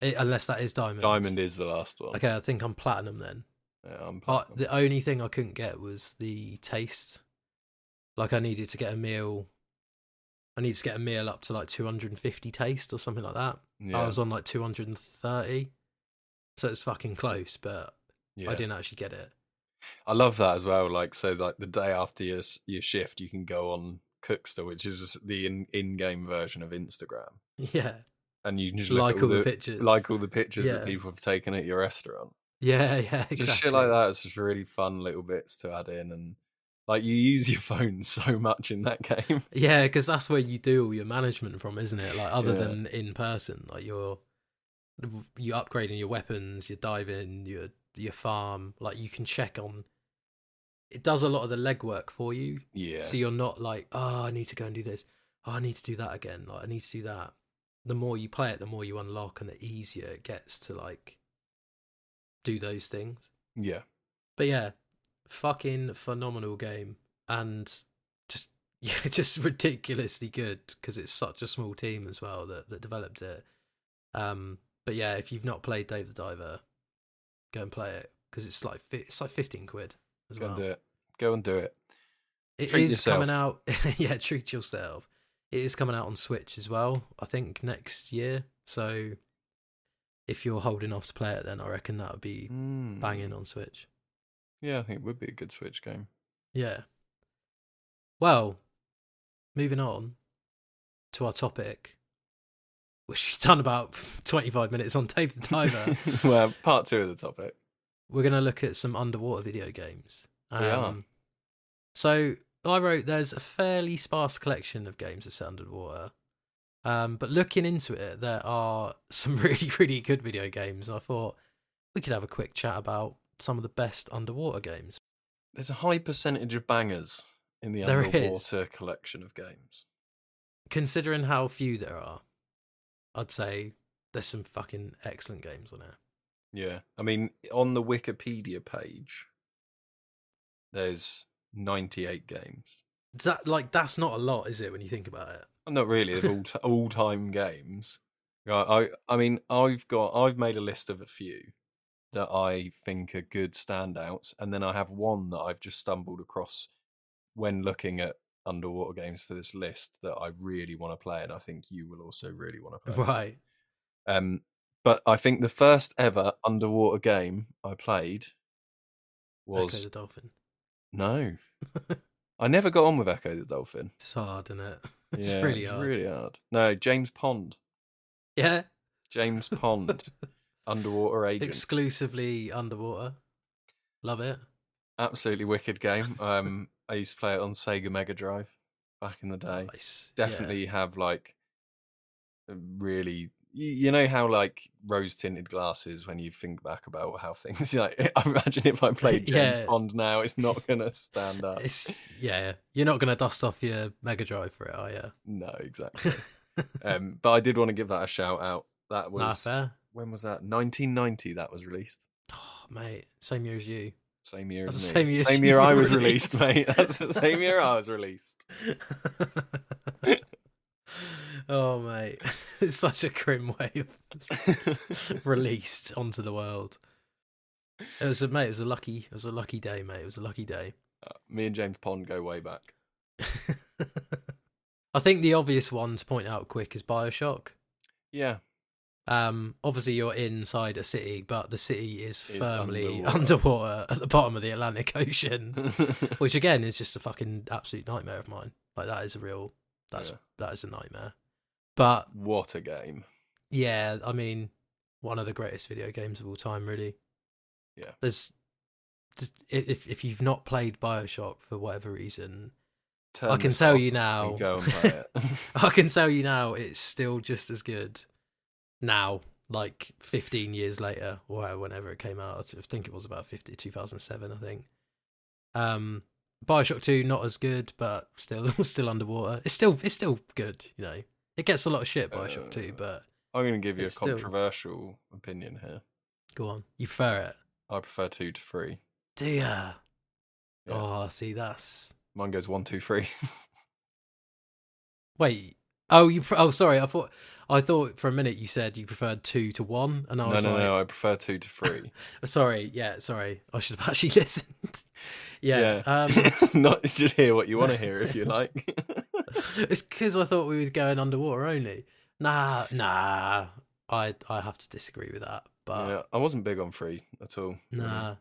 Speaker 1: Eh, unless that is diamond.
Speaker 2: Diamond is the last one.
Speaker 1: Okay, I think I'm platinum then.
Speaker 2: Yeah, I'm platinum.
Speaker 1: the only thing I couldn't get was the taste. Like I needed to get a meal. I need to get a meal up to like 250 taste or something like that.
Speaker 2: Yeah.
Speaker 1: I was on like 230, so it's fucking close, but
Speaker 2: yeah.
Speaker 1: I didn't actually get it.
Speaker 2: I love that as well. Like so, like the day after your your shift, you can go on Cooksta, which is the in in game version of Instagram,
Speaker 1: Yeah,
Speaker 2: and you can just
Speaker 1: like
Speaker 2: at
Speaker 1: all the pictures.
Speaker 2: like all the pictures
Speaker 1: Yeah.
Speaker 2: that people have taken at your restaurant.
Speaker 1: yeah, [LAUGHS] yeah, exactly.
Speaker 2: Just shit like that. It's just really fun little bits to add in, and like you use your [LAUGHS] phone so much in that game. [LAUGHS]
Speaker 1: Yeah, because that's where you do all your management from, isn't it? Like other
Speaker 2: Yeah.
Speaker 1: than in person, like you're you upgrading your weapons, you're diving, your your farm. Like you can check on. It does a lot of the legwork for you,
Speaker 2: Yeah,
Speaker 1: so you're not like, oh, I need to go and do this. Oh, I need to do that again. Like I need to do that. The more you play it, the more you unlock, and the easier it gets to like do those things.
Speaker 2: yeah,
Speaker 1: But yeah, fucking phenomenal game and just [LAUGHS] yeah, just ridiculously good because it's such a small team as well that that developed it. Um, but yeah, if you've not played Dave the Diver, go and play it because it's like it's like fifteen quid as
Speaker 2: go
Speaker 1: well.
Speaker 2: and do it. Go and do it.
Speaker 1: It
Speaker 2: Treat
Speaker 1: is coming out. [LAUGHS] yeah, treat yourself. It is coming out on Switch as well. I think next year. So if you're holding off to play it, then I reckon that would be
Speaker 2: Mm.
Speaker 1: banging on Switch.
Speaker 2: Yeah, I think it would be a good Switch game.
Speaker 1: Yeah. Well, moving on to our topic, which we've done about [LAUGHS] 25 minutes on Dave the Diver. [LAUGHS]
Speaker 2: well, part two of the topic.
Speaker 1: We're going to look at some underwater video games. Um,
Speaker 2: We are.
Speaker 1: So I wrote there's a fairly sparse collection of games that set underwater. Um, but looking into it, there are [LAUGHS] some really, really good video games. And I thought we could have a quick chat about some of the best underwater games.
Speaker 2: There's a high percentage of bangers in the
Speaker 1: There
Speaker 2: underwater collection of games.
Speaker 1: Considering how few there are, I'd say there's some fucking excellent games on it.
Speaker 2: Yeah, I mean, on the Wikipedia page, there's 98 games.
Speaker 1: Is that like that's not a lot, is it? When you think about it,
Speaker 2: Not really of all [LAUGHS] t- all time games. I, I I mean, I've got I've made a list of a few that I think are good standouts, and then I have one that I've just stumbled across when looking at underwater games for this list that I really want to play, and I think you will also really want to [LAUGHS] play.
Speaker 1: right?
Speaker 2: Um, but I think the first ever underwater game I played was Ecco
Speaker 1: the Dolphin.
Speaker 2: no. [LAUGHS] I never got on with Ecco the Dolphin.
Speaker 1: It's hard, isn't it? [LAUGHS] It's
Speaker 2: Yeah,
Speaker 1: really
Speaker 2: it's
Speaker 1: hard.
Speaker 2: Really hard. No, James Pond.
Speaker 1: Yeah,
Speaker 2: James Pond, underwater agent.
Speaker 1: exclusively underwater. Love it.
Speaker 2: Absolutely wicked game. Um, I used to play it on Sega Mega Drive back in the day.
Speaker 1: Nice. Yeah.
Speaker 2: Definitely have like really. You, know how like rose tinted glasses when you think back about how [LAUGHS] things like I imagine if I [LAUGHS] played James
Speaker 1: Yeah.
Speaker 2: Pond now it's not gonna stand up.
Speaker 1: It's yeah. You're not gonna dust off your Mega Drive for it, are you?
Speaker 2: No, exactly. [LAUGHS] um, but I did want to give that a shout out. That
Speaker 1: nah,
Speaker 2: was
Speaker 1: fair.
Speaker 2: When was that? 1990. That was released.
Speaker 1: Oh, mate, same year as you.
Speaker 2: Same year
Speaker 1: That's
Speaker 2: as
Speaker 1: the
Speaker 2: me.
Speaker 1: same year
Speaker 2: Same year I was released,
Speaker 1: released.
Speaker 2: mate. That's the same year I was released. [LAUGHS]
Speaker 1: oh, mate, [LAUGHS] it's such a grim way of [LAUGHS] released onto the world. It was a mate. It was a lucky. It was a lucky day, mate. It was a lucky day.
Speaker 2: Uh, Me and James Pond go way back.
Speaker 1: I think the obvious one to point out quick is Bioshock.
Speaker 2: Yeah,
Speaker 1: Um, obviously you're inside a city, but the city is firmly
Speaker 2: underwater.
Speaker 1: underwater. at the bottom of the Atlantic [LAUGHS] Ocean, [LAUGHS] which again is just a fucking absolute nightmare of mine. Like that is a real, that's
Speaker 2: Yeah.
Speaker 1: that is a nightmare. But
Speaker 2: what a game!
Speaker 1: yeah, I mean, one of the greatest video games of all time, really.
Speaker 2: Yeah.
Speaker 1: There's, if if you've not played Bioshock for whatever reason,
Speaker 2: Turn
Speaker 1: I can tell you now.
Speaker 2: Go and play it. [LAUGHS]
Speaker 1: I can tell you now, it's still just as good now, like 15 years later, or whenever it came out. I think it was about 50, 2007, I think. Um, Bioshock 2, not as good, but still, [LAUGHS] still underwater. It's still, it's still good, you know. It gets a lot of shit, Bioshock 2,
Speaker 2: Uh,
Speaker 1: but
Speaker 2: I'm going to give you a
Speaker 1: It's still-
Speaker 2: controversial opinion here.
Speaker 1: go on. You prefer it.
Speaker 2: I prefer two to three.
Speaker 1: Do ya?
Speaker 2: Yeah.
Speaker 1: Oh, see, that's.
Speaker 2: Mine goes one, two, three. [LAUGHS]
Speaker 1: Wait. Oh, you. Pre- oh, sorry. I thought. I thought for a minute you said you preferred two to one, and I
Speaker 2: No,
Speaker 1: was
Speaker 2: no,
Speaker 1: like,
Speaker 2: no. I prefer two to three. [LAUGHS]
Speaker 1: sorry, yeah, sorry, I should have [LAUGHS] actually listened. [LAUGHS] yeah, um,
Speaker 2: Not just hear what you want to hear if you like.
Speaker 1: it's because I thought we were going underwater only. Nah, nah, I I have to disagree with that. But
Speaker 2: yeah, I wasn't big on three at all. really.
Speaker 1: nah,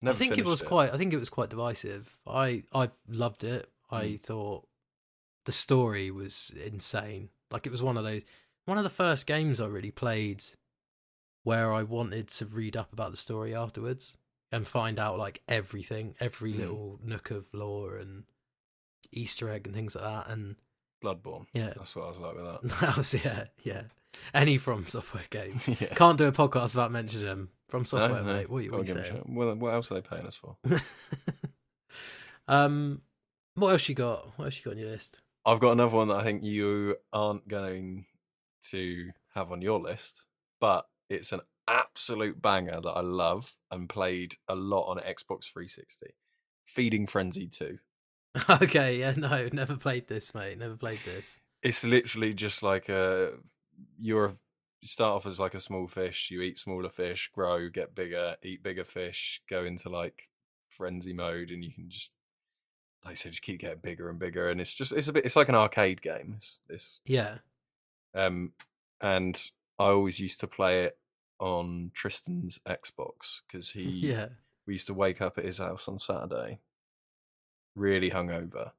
Speaker 2: Never
Speaker 1: I think it was quite. I think it was quite divisive. I I loved it. I
Speaker 2: Mm.
Speaker 1: thought the story was insane. Like it was one of those one of the first games I really played where I wanted to read up about the story afterwards and find out like everything, every
Speaker 2: Mm.
Speaker 1: little nook of lore and Easter egg and things like that. And
Speaker 2: Bloodborne.
Speaker 1: yeah,
Speaker 2: That's what I was like with that. [LAUGHS]
Speaker 1: that was yeah, yeah. Any FromSoftware games. [LAUGHS]
Speaker 2: yeah.
Speaker 1: Can't do a podcast without mentioning them FromSoftware,
Speaker 2: No, no,
Speaker 1: mate. What, you- what you
Speaker 2: give 'em a
Speaker 1: saying?
Speaker 2: What, what else are they paying us for? [LAUGHS]
Speaker 1: um, what else you got? What else you got on your list?
Speaker 2: I've got another one that I think you aren't going to have on your list, but it's an absolute banger that I love and played a lot on Xbox 360. Feeding Frenzy 2. [LAUGHS]
Speaker 1: okay, yeah, no, never played this, mate. Never played this.
Speaker 2: It's literally just like a you're a, you start off as like a small fish, you eat smaller fish, grow, get bigger, eat bigger fish, go into like frenzy mode, and you can just like I said, just keep getting bigger and bigger, and it's just it's a bit it's like an arcade game. It's this
Speaker 1: Yeah,
Speaker 2: um, and I always used to play it on Tristan's Xbox because [LAUGHS] he
Speaker 1: yeah,
Speaker 2: we used to wake up at his house on Saturday, really hungover.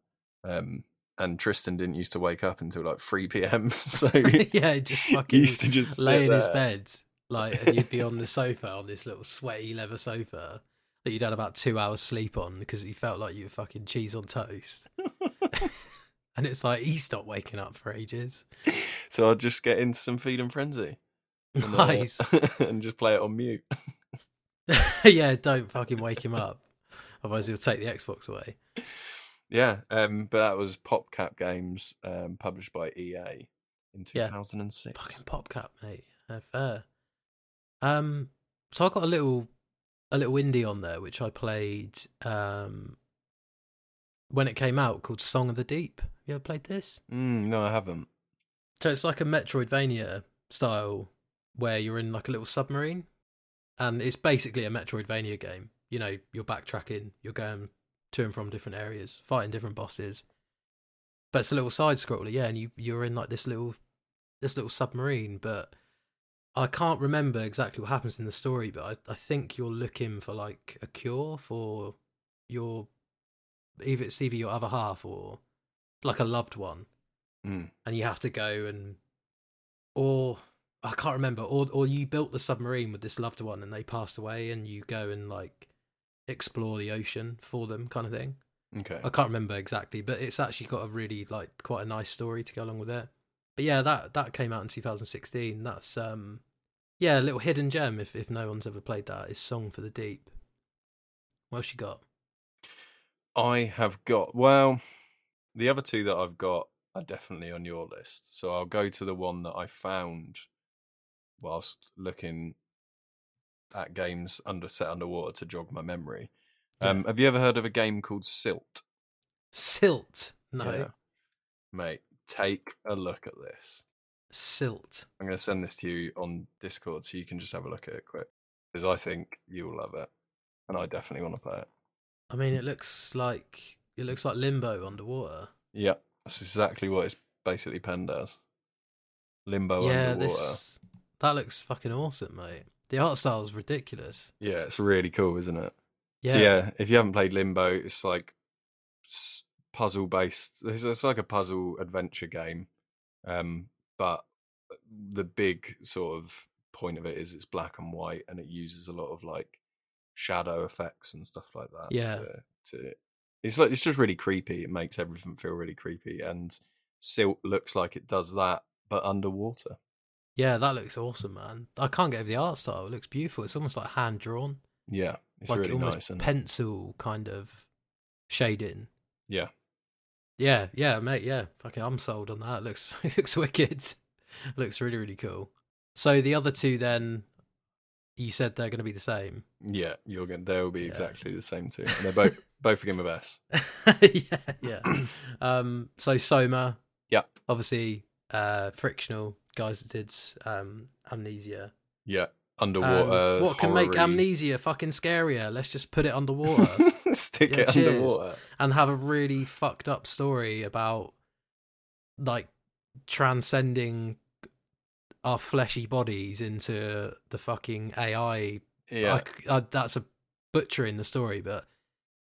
Speaker 2: Um, and Tristan didn't used to wake up until like three p.m. [LAUGHS] So [LAUGHS]
Speaker 1: yeah. Just
Speaker 2: he
Speaker 1: fucking
Speaker 2: used to just
Speaker 1: lay in his bed, like, and you'd be on the sofa on this little sweaty leather sofa that you'd had about two hours sleep on because you felt like you were fucking cheese on toast. [LAUGHS] and it's like he stopped waking up for ages.
Speaker 2: So I'd just get into some Feeding Frenzy, and, uh,
Speaker 1: Nice. [LAUGHS]
Speaker 2: and just play it on mute. [LAUGHS]
Speaker 1: yeah, don't fucking wake him up. Otherwise, he'll take the Xbox away.
Speaker 2: Yeah, um, but that was PopCap Games, um, published by EA in 2006.
Speaker 1: Yeah.
Speaker 2: thousand and six.
Speaker 1: Fucking PopCap, mate. Fair. Um, so I got a little, a little indie on there which I played um when it came out called Song of the Deep. You ever played this?
Speaker 2: Mm, no, I haven't.
Speaker 1: So it's like a Metroidvania style where you're in like a little submarine, and it's basically a Metroidvania game. You know, you're backtracking, you're going to and from different areas, fighting different bosses. But it's a little side scroller, yeah, and you you're in like this little this little submarine, but I can't remember exactly what happens in the story, but I, I think you're looking for like a cure for your either it's either your other half or like a loved one
Speaker 2: Mm.
Speaker 1: and you have to go and or I can't remember or or you built the submarine with this loved one and they passed away and you go and like explore the ocean for them kind of thing.
Speaker 2: Okay.
Speaker 1: I can't remember exactly, but it's actually got a really like quite a nice story to go along with it. But yeah, that that came out in 2016. That's um yeah, a little hidden gem if if no one's ever played that is Song for the Deep. What else you got?
Speaker 2: I have got well, the other two that I've got are definitely on your list. So I'll go to the one that I found whilst looking at games under set underwater to jog my memory. Um, have you ever heard of a game called Silt?
Speaker 1: Silt. No.
Speaker 2: Yeah. Mate, take a look at this.
Speaker 1: Silt.
Speaker 2: I'm going to send this to you on Discord so you can just have a look at it quick. Because I think you'll love it. And I definitely want to play it.
Speaker 1: I mean, it looks like it looks like Limbo underwater.
Speaker 2: Yeah, that's exactly what it's basically penned as. Limbo
Speaker 1: yeah,
Speaker 2: underwater.
Speaker 1: this that looks fucking awesome, mate. The art style is ridiculous.
Speaker 2: Yeah, it's really cool, isn't it?
Speaker 1: Yeah,
Speaker 2: So yeah, if you haven't played Limbo, it's like puzzle based. It's, it's like a puzzle adventure game, um, but the big sort of point of it is it's black and white, and it uses a lot of like shadow effects and stuff like that.
Speaker 1: Yeah.
Speaker 2: to, to it's like it's just really creepy. It makes everything feel really creepy, and Silt looks like it does that, but underwater.
Speaker 1: yeah, that looks awesome, man. I can't get over the art style. It looks beautiful. It's almost like hand drawn,
Speaker 2: Yeah, it's
Speaker 1: like
Speaker 2: really
Speaker 1: almost
Speaker 2: nice. And
Speaker 1: pencil kind of shading.
Speaker 2: yeah,
Speaker 1: Yeah, yeah, mate. Yeah, fucking, I'm sold on that. It looks [LAUGHS] it looks wicked. It looks really really cool. So the other two, then, you said they're going to be the same.
Speaker 2: yeah, you're going. They'll be
Speaker 1: Yeah.
Speaker 2: exactly the same too. And they're both [LAUGHS] both begin with S.
Speaker 1: yeah, yeah. [CLEARS THROAT] um, so Soma,
Speaker 2: Yeah.
Speaker 1: obviously uh, frictional guys that did um, Amnesia.
Speaker 2: Yeah,
Speaker 1: Um,
Speaker 2: underwater.
Speaker 1: what can make amnesia fucking scarier? Let's just put it underwater [LAUGHS]
Speaker 2: Stick
Speaker 1: Yeah,
Speaker 2: it underwater.
Speaker 1: and have a really fucked up story about like transcending our fleshy bodies into the fucking AI.
Speaker 2: Yeah,
Speaker 1: Like, uh, that's a butchering the story, but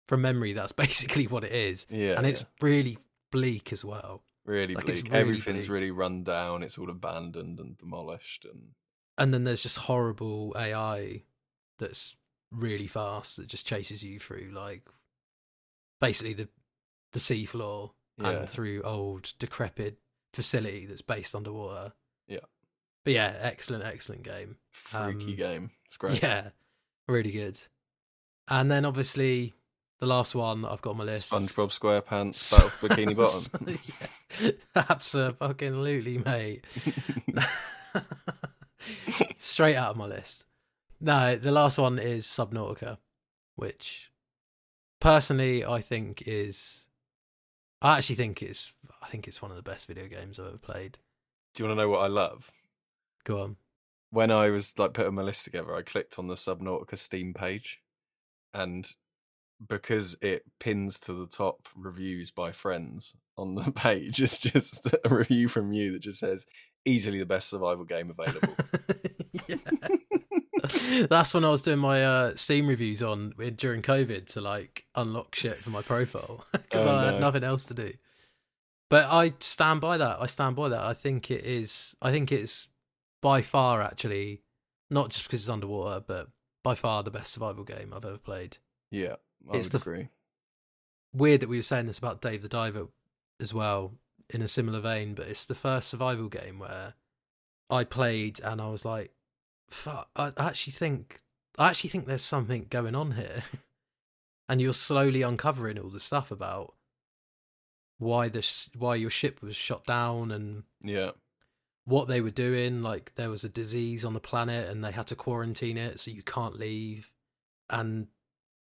Speaker 1: from memory, that's [LAUGHS] basically what it is.
Speaker 2: yeah,
Speaker 1: and it's
Speaker 2: yeah.
Speaker 1: really bleak as well.
Speaker 2: really
Speaker 1: like,
Speaker 2: bleak.
Speaker 1: really
Speaker 2: Everything's
Speaker 1: bleak.
Speaker 2: really run down. It's all abandoned and demolished, and
Speaker 1: And then there's just horrible AI that's really fast that just chases you through like basically the the seafloor
Speaker 2: yeah,
Speaker 1: and through old decrepit facility that's based underwater.
Speaker 2: Yeah.
Speaker 1: But yeah, excellent, excellent game.
Speaker 2: freaky
Speaker 1: um,
Speaker 2: game. It's great.
Speaker 1: Yeah, really good. And then obviously the last one that I've got on my list.
Speaker 2: SpongeBob SquarePants [LAUGHS] Battle for Bikini Bottom. [LAUGHS]
Speaker 1: yeah, [LAUGHS] absolutely, mate. [LAUGHS] Straight out of my list. No, the last one is Subnautica, which personally I think is. I actually think it's. I think it's one of the best video games I've ever played.
Speaker 2: Do you want to know what I love?
Speaker 1: Go on.
Speaker 2: When I was like putting my list together, I clicked on the Subnautica Steam page, and because it pins to the top reviews by friends on the [LAUGHS] page, it's just a review from you that just says easily the best survival game available. [LAUGHS]
Speaker 1: That's when I was doing my uh, Steam reviews on during COVID to like unlock shit for my profile [LAUGHS] because
Speaker 2: Oh,
Speaker 1: I had
Speaker 2: no.
Speaker 1: nothing else to do. But I stand by that. I stand by that. I think it is. I think it's by far actually not just because it's underwater, but by far the best survival game I've ever played.
Speaker 2: yeah, I
Speaker 1: It's
Speaker 2: would
Speaker 1: the-
Speaker 2: agree.
Speaker 1: Weird that we were saying this about Dave the Diver as well, in a similar vein, but it's the first survival game where I played and I was like, "Fuck!" I actually think I actually think there's something going on here, [LAUGHS] and you're slowly uncovering all the stuff about why this why your ship was shot down and
Speaker 2: Yeah,
Speaker 1: what they were doing. Like there was a disease on the planet and they had to quarantine it, so you can't leave, and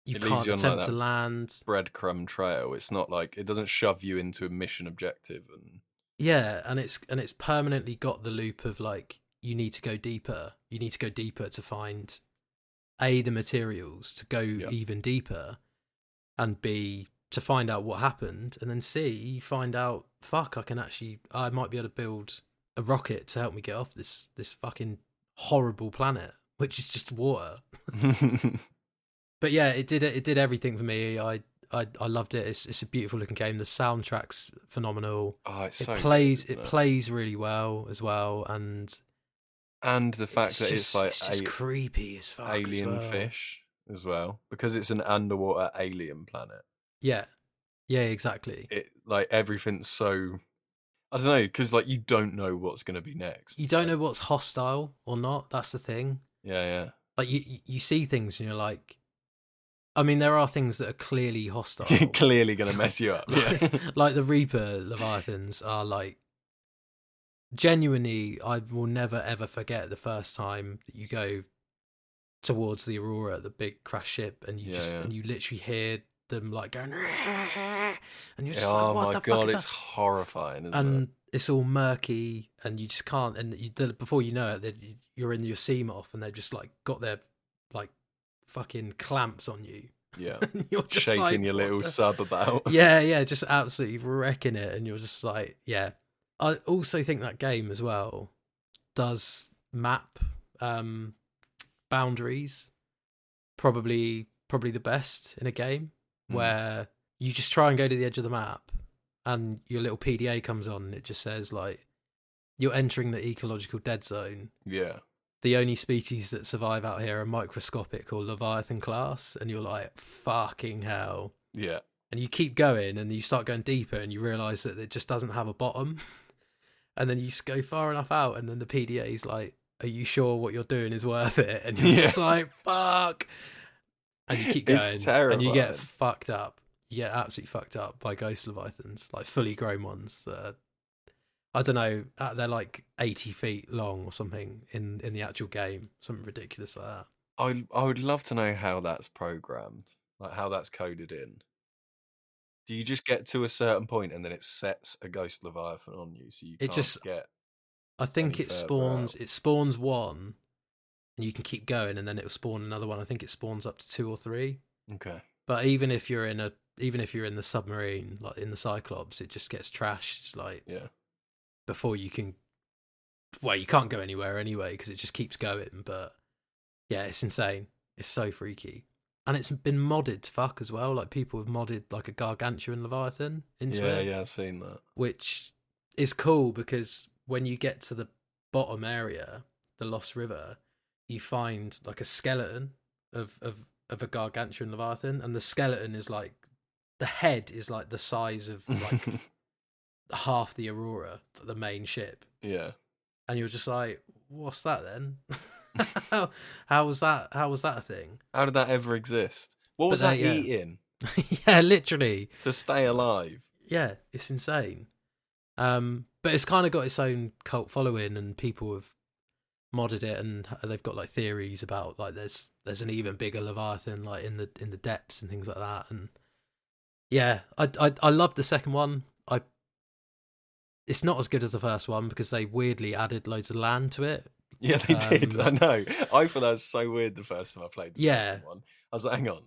Speaker 1: you
Speaker 2: It
Speaker 1: can't
Speaker 2: you on, like,
Speaker 1: attempt to land.
Speaker 2: breadcrumb trail. It's not like it doesn't shove you into a mission objective, and
Speaker 1: Yeah, and it's and it's permanently got the loop of like you need to go deeper. You need to go deeper to find a the materials to go
Speaker 2: Yeah.
Speaker 1: even deeper, and b to find out what happened, and then c you find out fuck I can actually I might be able to build a rocket to help me get off this this fucking horrible planet, which is just water. [LAUGHS] [LAUGHS] But yeah, it did it did everything for me. I I, I loved it. It's it's a beautiful looking game. The soundtrack's phenomenal
Speaker 2: oh, it's
Speaker 1: it
Speaker 2: so good,
Speaker 1: plays
Speaker 2: isn't
Speaker 1: it plays really well as well and
Speaker 2: and the fact
Speaker 1: it's
Speaker 2: that
Speaker 1: just,
Speaker 2: it's like
Speaker 1: it's just
Speaker 2: a-
Speaker 1: creepy as fuck as
Speaker 2: alien
Speaker 1: well.
Speaker 2: fish as well because it's an underwater alien planet.
Speaker 1: yeah yeah exactly
Speaker 2: It like everything's so I don't know because like you don't know what's going to be next.
Speaker 1: you don't know what's hostile or not that's the thing
Speaker 2: Yeah, yeah.
Speaker 1: like you- you see things and you're like i mean there are things that are clearly hostile. [LAUGHS]
Speaker 2: Clearly going to mess you up. Yeah. [LAUGHS]
Speaker 1: like, the reaper leviathans are like genuinely i will never ever forget the first time that you go towards the aurora the big crash ship and you
Speaker 2: Yeah,
Speaker 1: just
Speaker 2: yeah.
Speaker 1: and you literally hear them like going [LAUGHS] and you're just
Speaker 2: oh
Speaker 1: like what
Speaker 2: my
Speaker 1: the
Speaker 2: god,
Speaker 1: fuck
Speaker 2: it's
Speaker 1: that?
Speaker 2: horrifying, isn't
Speaker 1: and
Speaker 2: it?
Speaker 1: it's all murky and you just can't and you, before you know it you're in your Seamoth and they've just like got their fucking clamps on you
Speaker 2: Yeah, [LAUGHS]
Speaker 1: you're just
Speaker 2: shaking
Speaker 1: like,
Speaker 2: your little
Speaker 1: the-
Speaker 2: sub about. [LAUGHS]
Speaker 1: yeah, yeah, just absolutely wrecking it, and you're just like, yeah. I also think that game as well does map um, boundaries, probably probably the best in a game
Speaker 2: Mm.
Speaker 1: where you just try and go to the edge of the map, and your little PDA comes on, and it just says like you're entering the ecological dead zone.
Speaker 2: yeah,
Speaker 1: The only species that survive out here are microscopic or leviathan class, and you're like, fucking hell.
Speaker 2: Yeah.
Speaker 1: and you keep going and you start going deeper and you realize that it just doesn't have a bottom. [LAUGHS] And then you go far enough out and then the pda is like are you sure what you're doing is worth it? And you're [LAUGHS]
Speaker 2: Yeah.
Speaker 1: just like fuck. And you keep [LAUGHS] going and you get fucked up. You get absolutely fucked up by ghost leviathans like fully grown ones that are, i don't know uh, they're like 80 feet long or something in in the actual game something ridiculous like that
Speaker 2: I I would love to know how that's programmed, like how that's coded in. Do you just get to a certain point and then it sets a ghost leviathan on you, so you
Speaker 1: It
Speaker 2: can't
Speaker 1: just-
Speaker 2: get?
Speaker 1: I think it spawns.
Speaker 2: out.
Speaker 1: It spawns one, and you can keep going, and then it'll spawn another one. I think it spawns up to two or three.
Speaker 2: Okay.
Speaker 1: But even if you're in a, even if you're in the submarine, like in the Cyclops, it just gets trashed. Like
Speaker 2: Yeah.
Speaker 1: Before you can, well, you can't go anywhere anyway because it just keeps going. But yeah, it's insane. It's so freaky, and it's been modded to fuck as well. Like people have modded like a gargantuan leviathan into
Speaker 2: Yeah,
Speaker 1: it.
Speaker 2: yeah, yeah, I've seen that.
Speaker 1: which is cool because when you get to the bottom area, the Lost River, you find like a skeleton of of of a gargantuan leviathan, and the skeleton is like the head is like the size of like [LAUGHS] half the Aurora, the main ship,
Speaker 2: yeah.
Speaker 1: and you're just like, what's that then? [LAUGHS] [LAUGHS] how, how was that? How was that a thing?
Speaker 2: How did that ever exist? What was
Speaker 1: But
Speaker 2: that
Speaker 1: yeah.
Speaker 2: eating [LAUGHS]
Speaker 1: yeah, literally.
Speaker 2: to stay alive?
Speaker 1: yeah, it's insane. Um, but it's kind of got its own cult following, and people have modded it, and they've got like theories about like there's there's an even bigger leviathan like in the in the depths and things like that. And yeah, I I I love the second one. It's not as good as the first one because they weirdly added loads of land to it.
Speaker 2: Yeah, they did. I
Speaker 1: Um,
Speaker 2: know. I thought that was so weird the first time I played the
Speaker 1: Yeah.
Speaker 2: second one. I was like, hang on.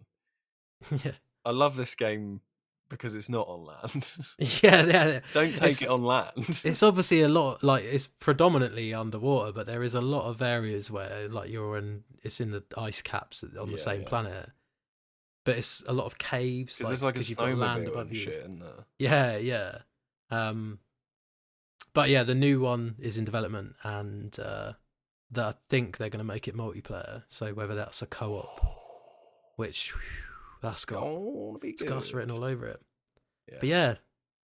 Speaker 2: [LAUGHS]
Speaker 1: yeah,
Speaker 2: I love this game because it's not on land. [LAUGHS]
Speaker 1: yeah, yeah. yeah. [LAUGHS]
Speaker 2: Don't take
Speaker 1: It's-
Speaker 2: it on land.
Speaker 1: it's obviously a lot like it's predominantly underwater but there is a lot of areas where like you're in it's in the ice caps on the
Speaker 2: Yeah,
Speaker 1: same
Speaker 2: yeah.
Speaker 1: planet but it's a lot of caves
Speaker 2: Because there's like a
Speaker 1: 'cause you've land
Speaker 2: snowmobile
Speaker 1: above
Speaker 2: and
Speaker 1: you.
Speaker 2: shit in there.
Speaker 1: yeah yeah um but yeah the new one is in development and uh that i think they're going to make it multiplayer so whether that's a co-op [GASPS] which whew, that's got it's got written all over it
Speaker 2: Yeah.
Speaker 1: but yeah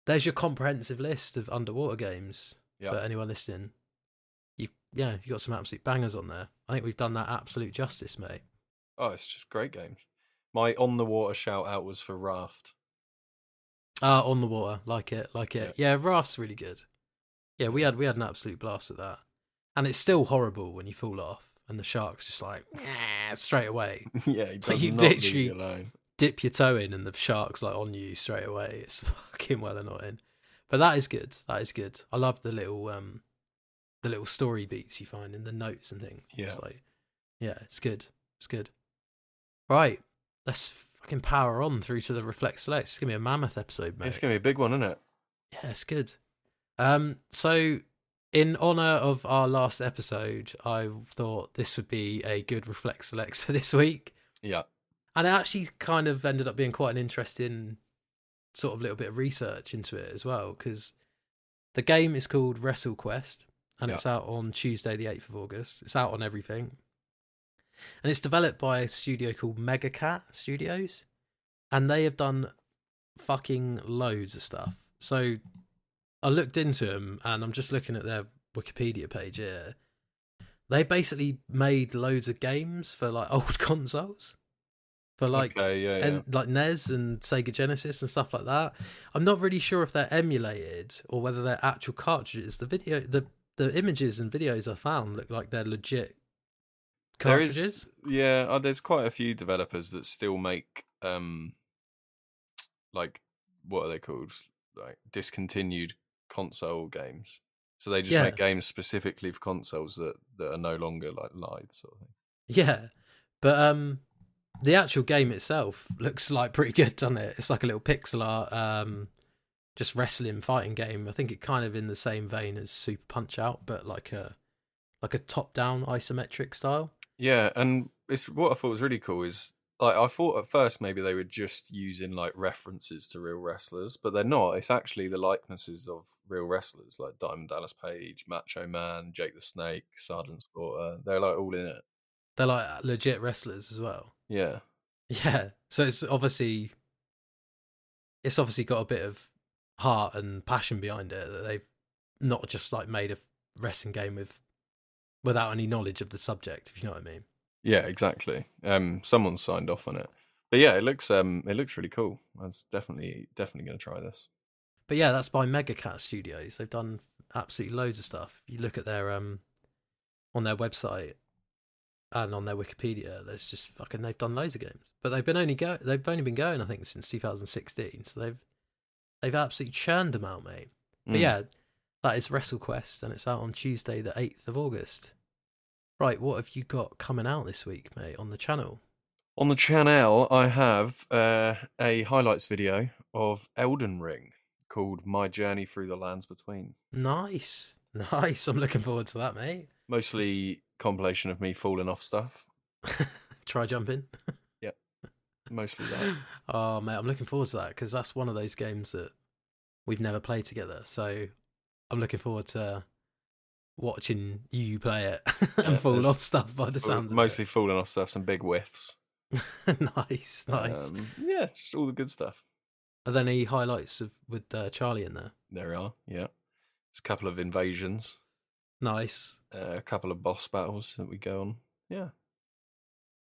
Speaker 1: there's your comprehensive list of underwater games
Speaker 2: Yeah.
Speaker 1: for anyone listening. You yeah, you got some absolute bangers on there. I think we've done that absolute justice, mate.
Speaker 2: Oh, it's just great games. My on the water shout out was for Raft.
Speaker 1: Ah, on the water, like it, like it. Yeah, Raft's really good. Yeah, we had we had an absolute blast with that, and it's still horrible when you fall off and the shark's just like straight away. [LAUGHS]
Speaker 2: yeah, he does
Speaker 1: you
Speaker 2: not leave
Speaker 1: literally-
Speaker 2: you alone.
Speaker 1: Dip your toe in and the shark's like on you straight away. It's [LAUGHS] fucking well annoying, but that is good. That is good. I love the little um, the little story beats you find in the notes and things.
Speaker 2: Yeah.
Speaker 1: It's like, yeah, it's good. It's good. Right, let's fucking power on through to the reflect select. It's gonna be a mammoth episode, mate.
Speaker 2: It's gonna be a big one, isn't it?
Speaker 1: Yeah, it's good. Um, so in honor of our last episode, I thought this would be a good reflex select [LAUGHS] for this week,
Speaker 2: Yeah.
Speaker 1: and it actually kind of ended up being quite an interesting sort of little bit of research into it as well because the game is called Wrestle Quest and
Speaker 2: Yeah.
Speaker 1: it's out on Tuesday, the eighth of August. It's out on everything, and it's developed by a studio called Megacat Studios, and they have done fucking loads of stuff. So I looked into them, and I'm just looking at their Wikipedia page here. They basically made loads of games for like [LAUGHS] old consoles, for like
Speaker 2: okay, yeah, yeah.
Speaker 1: and like NES and Sega Genesis and stuff like that. I'm not really sure if they're emulated or whether they're actual cartridges. The video, the the images and videos I found look like they're legit cartridges.
Speaker 2: is, yeah. Uh, there's quite a few developers that still make, um, like, what are they called? Like discontinued console games. So they just
Speaker 1: Yeah.
Speaker 2: make games specifically for consoles that that are no longer like live, sort of thing.
Speaker 1: Yeah, but um, the actual game itself looks like pretty [LAUGHS] good, doesn't it? It's like a little pixel art, um, just wrestling fighting game. I think it kind of in the same vein as Super Punch Out, but like a like a top down isometric style.
Speaker 2: Yeah, and it's what I thought was really cool is like I thought at first maybe they were just using like references to real wrestlers, but they're not. It's actually the likenesses of real wrestlers like Diamond Dallas Page, Macho Man, Jake the Snake, Sergeant Slaughter. They're like all in it.
Speaker 1: They're like uh, legit wrestlers as well.
Speaker 2: Yeah, [LAUGHS]
Speaker 1: Yeah, so it's obviously it's obviously got a bit of heart and passion behind it that they've not just like made a wrestling game with without any knowledge of the subject, if you know what I mean.
Speaker 2: Yeah, exactly. Um, someone's signed off on it, but yeah, it looks um, it looks really cool. I was definitely definitely going to try this.
Speaker 1: But yeah, that's by Megacat Studios. They've done absolutely loads of stuff. You look at their um on their website and on their Wikipedia, there's just fucking they've done loads of games. But they've been only go they've only been going I think since 2016. So they've They've absolutely churned them out, mate. But
Speaker 2: Mm.
Speaker 1: yeah, that is WrestleQuest, and it's out on Tuesday, the eighth of August. Right, what have you got coming out this week, mate, on the channel?
Speaker 2: On the channel, I have uh, a highlights video of Elden Ring called "My Journey Through the Lands Between."
Speaker 1: Nice, [LAUGHS] nice. I'm looking forward to that, mate.
Speaker 2: Mostly compilation of me falling off stuff. [LAUGHS]
Speaker 1: Try jumping. Yep.
Speaker 2: Mostly that. [LAUGHS]
Speaker 1: oh, mate, I'm looking forward to that because that's one of those games that we've never played together. So I'm looking forward to watching you play it [LAUGHS] and
Speaker 2: Yeah,
Speaker 1: fall off stuff by the sounds.
Speaker 2: Mostly falling off stuff, some big whiffs. [LAUGHS]
Speaker 1: nice, nice.
Speaker 2: Um, yeah, just all the good stuff.
Speaker 1: Are there any highlights of with uh, Charlie in there?
Speaker 2: There we are. Yeah, it's a couple of invasions,
Speaker 1: Nice.
Speaker 2: uh, a couple of boss battles that we go on. Yeah.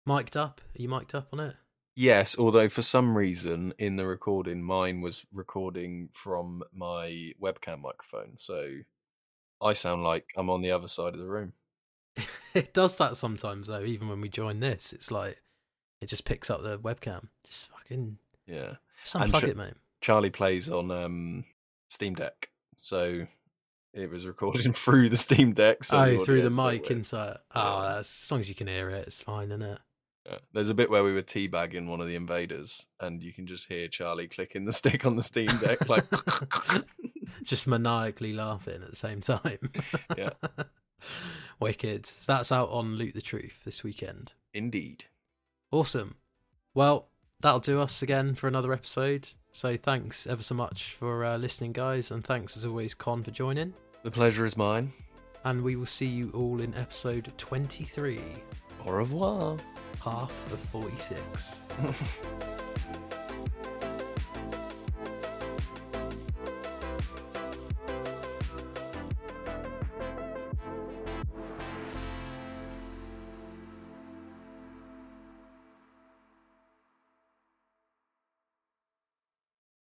Speaker 1: Mic'd up? Are you mic'd up on it?
Speaker 2: Yes, although for some reason in the recording, mine was recording from my webcam microphone, so I sound like I'm on the other side of the room. [LAUGHS]
Speaker 1: it does that sometimes though. Even when we join this, it's like it just picks up the webcam. Just fucking
Speaker 2: Yeah.
Speaker 1: just unplug
Speaker 2: sh-
Speaker 1: it, mate.
Speaker 2: Charlie plays on um, Steam Deck, so it was recording [LAUGHS] through the Steam Deck. So
Speaker 1: oh, through the
Speaker 2: a bit
Speaker 1: mic inside. Oh,
Speaker 2: Yeah.
Speaker 1: as long as you can hear it, it's fine, isn't it?
Speaker 2: Yeah. There's a bit where we were teabagging one of the invaders, and you can just hear Charlie clicking the stick on the Steam Deck, like. [LAUGHS]
Speaker 1: Just maniacally laughing at the same time. [LAUGHS]
Speaker 2: Yeah. [LAUGHS]
Speaker 1: Wicked. So that's out on Loot the Truth this weekend.
Speaker 2: Indeed.
Speaker 1: Awesome. Well, that'll do us again for another episode. So thanks ever so much for uh, listening, guys, and thanks as always, Con, for joining.
Speaker 2: The pleasure is mine.
Speaker 1: And we will see you all in episode 23,
Speaker 2: Au revoir.
Speaker 1: half of 46. [LAUGHS]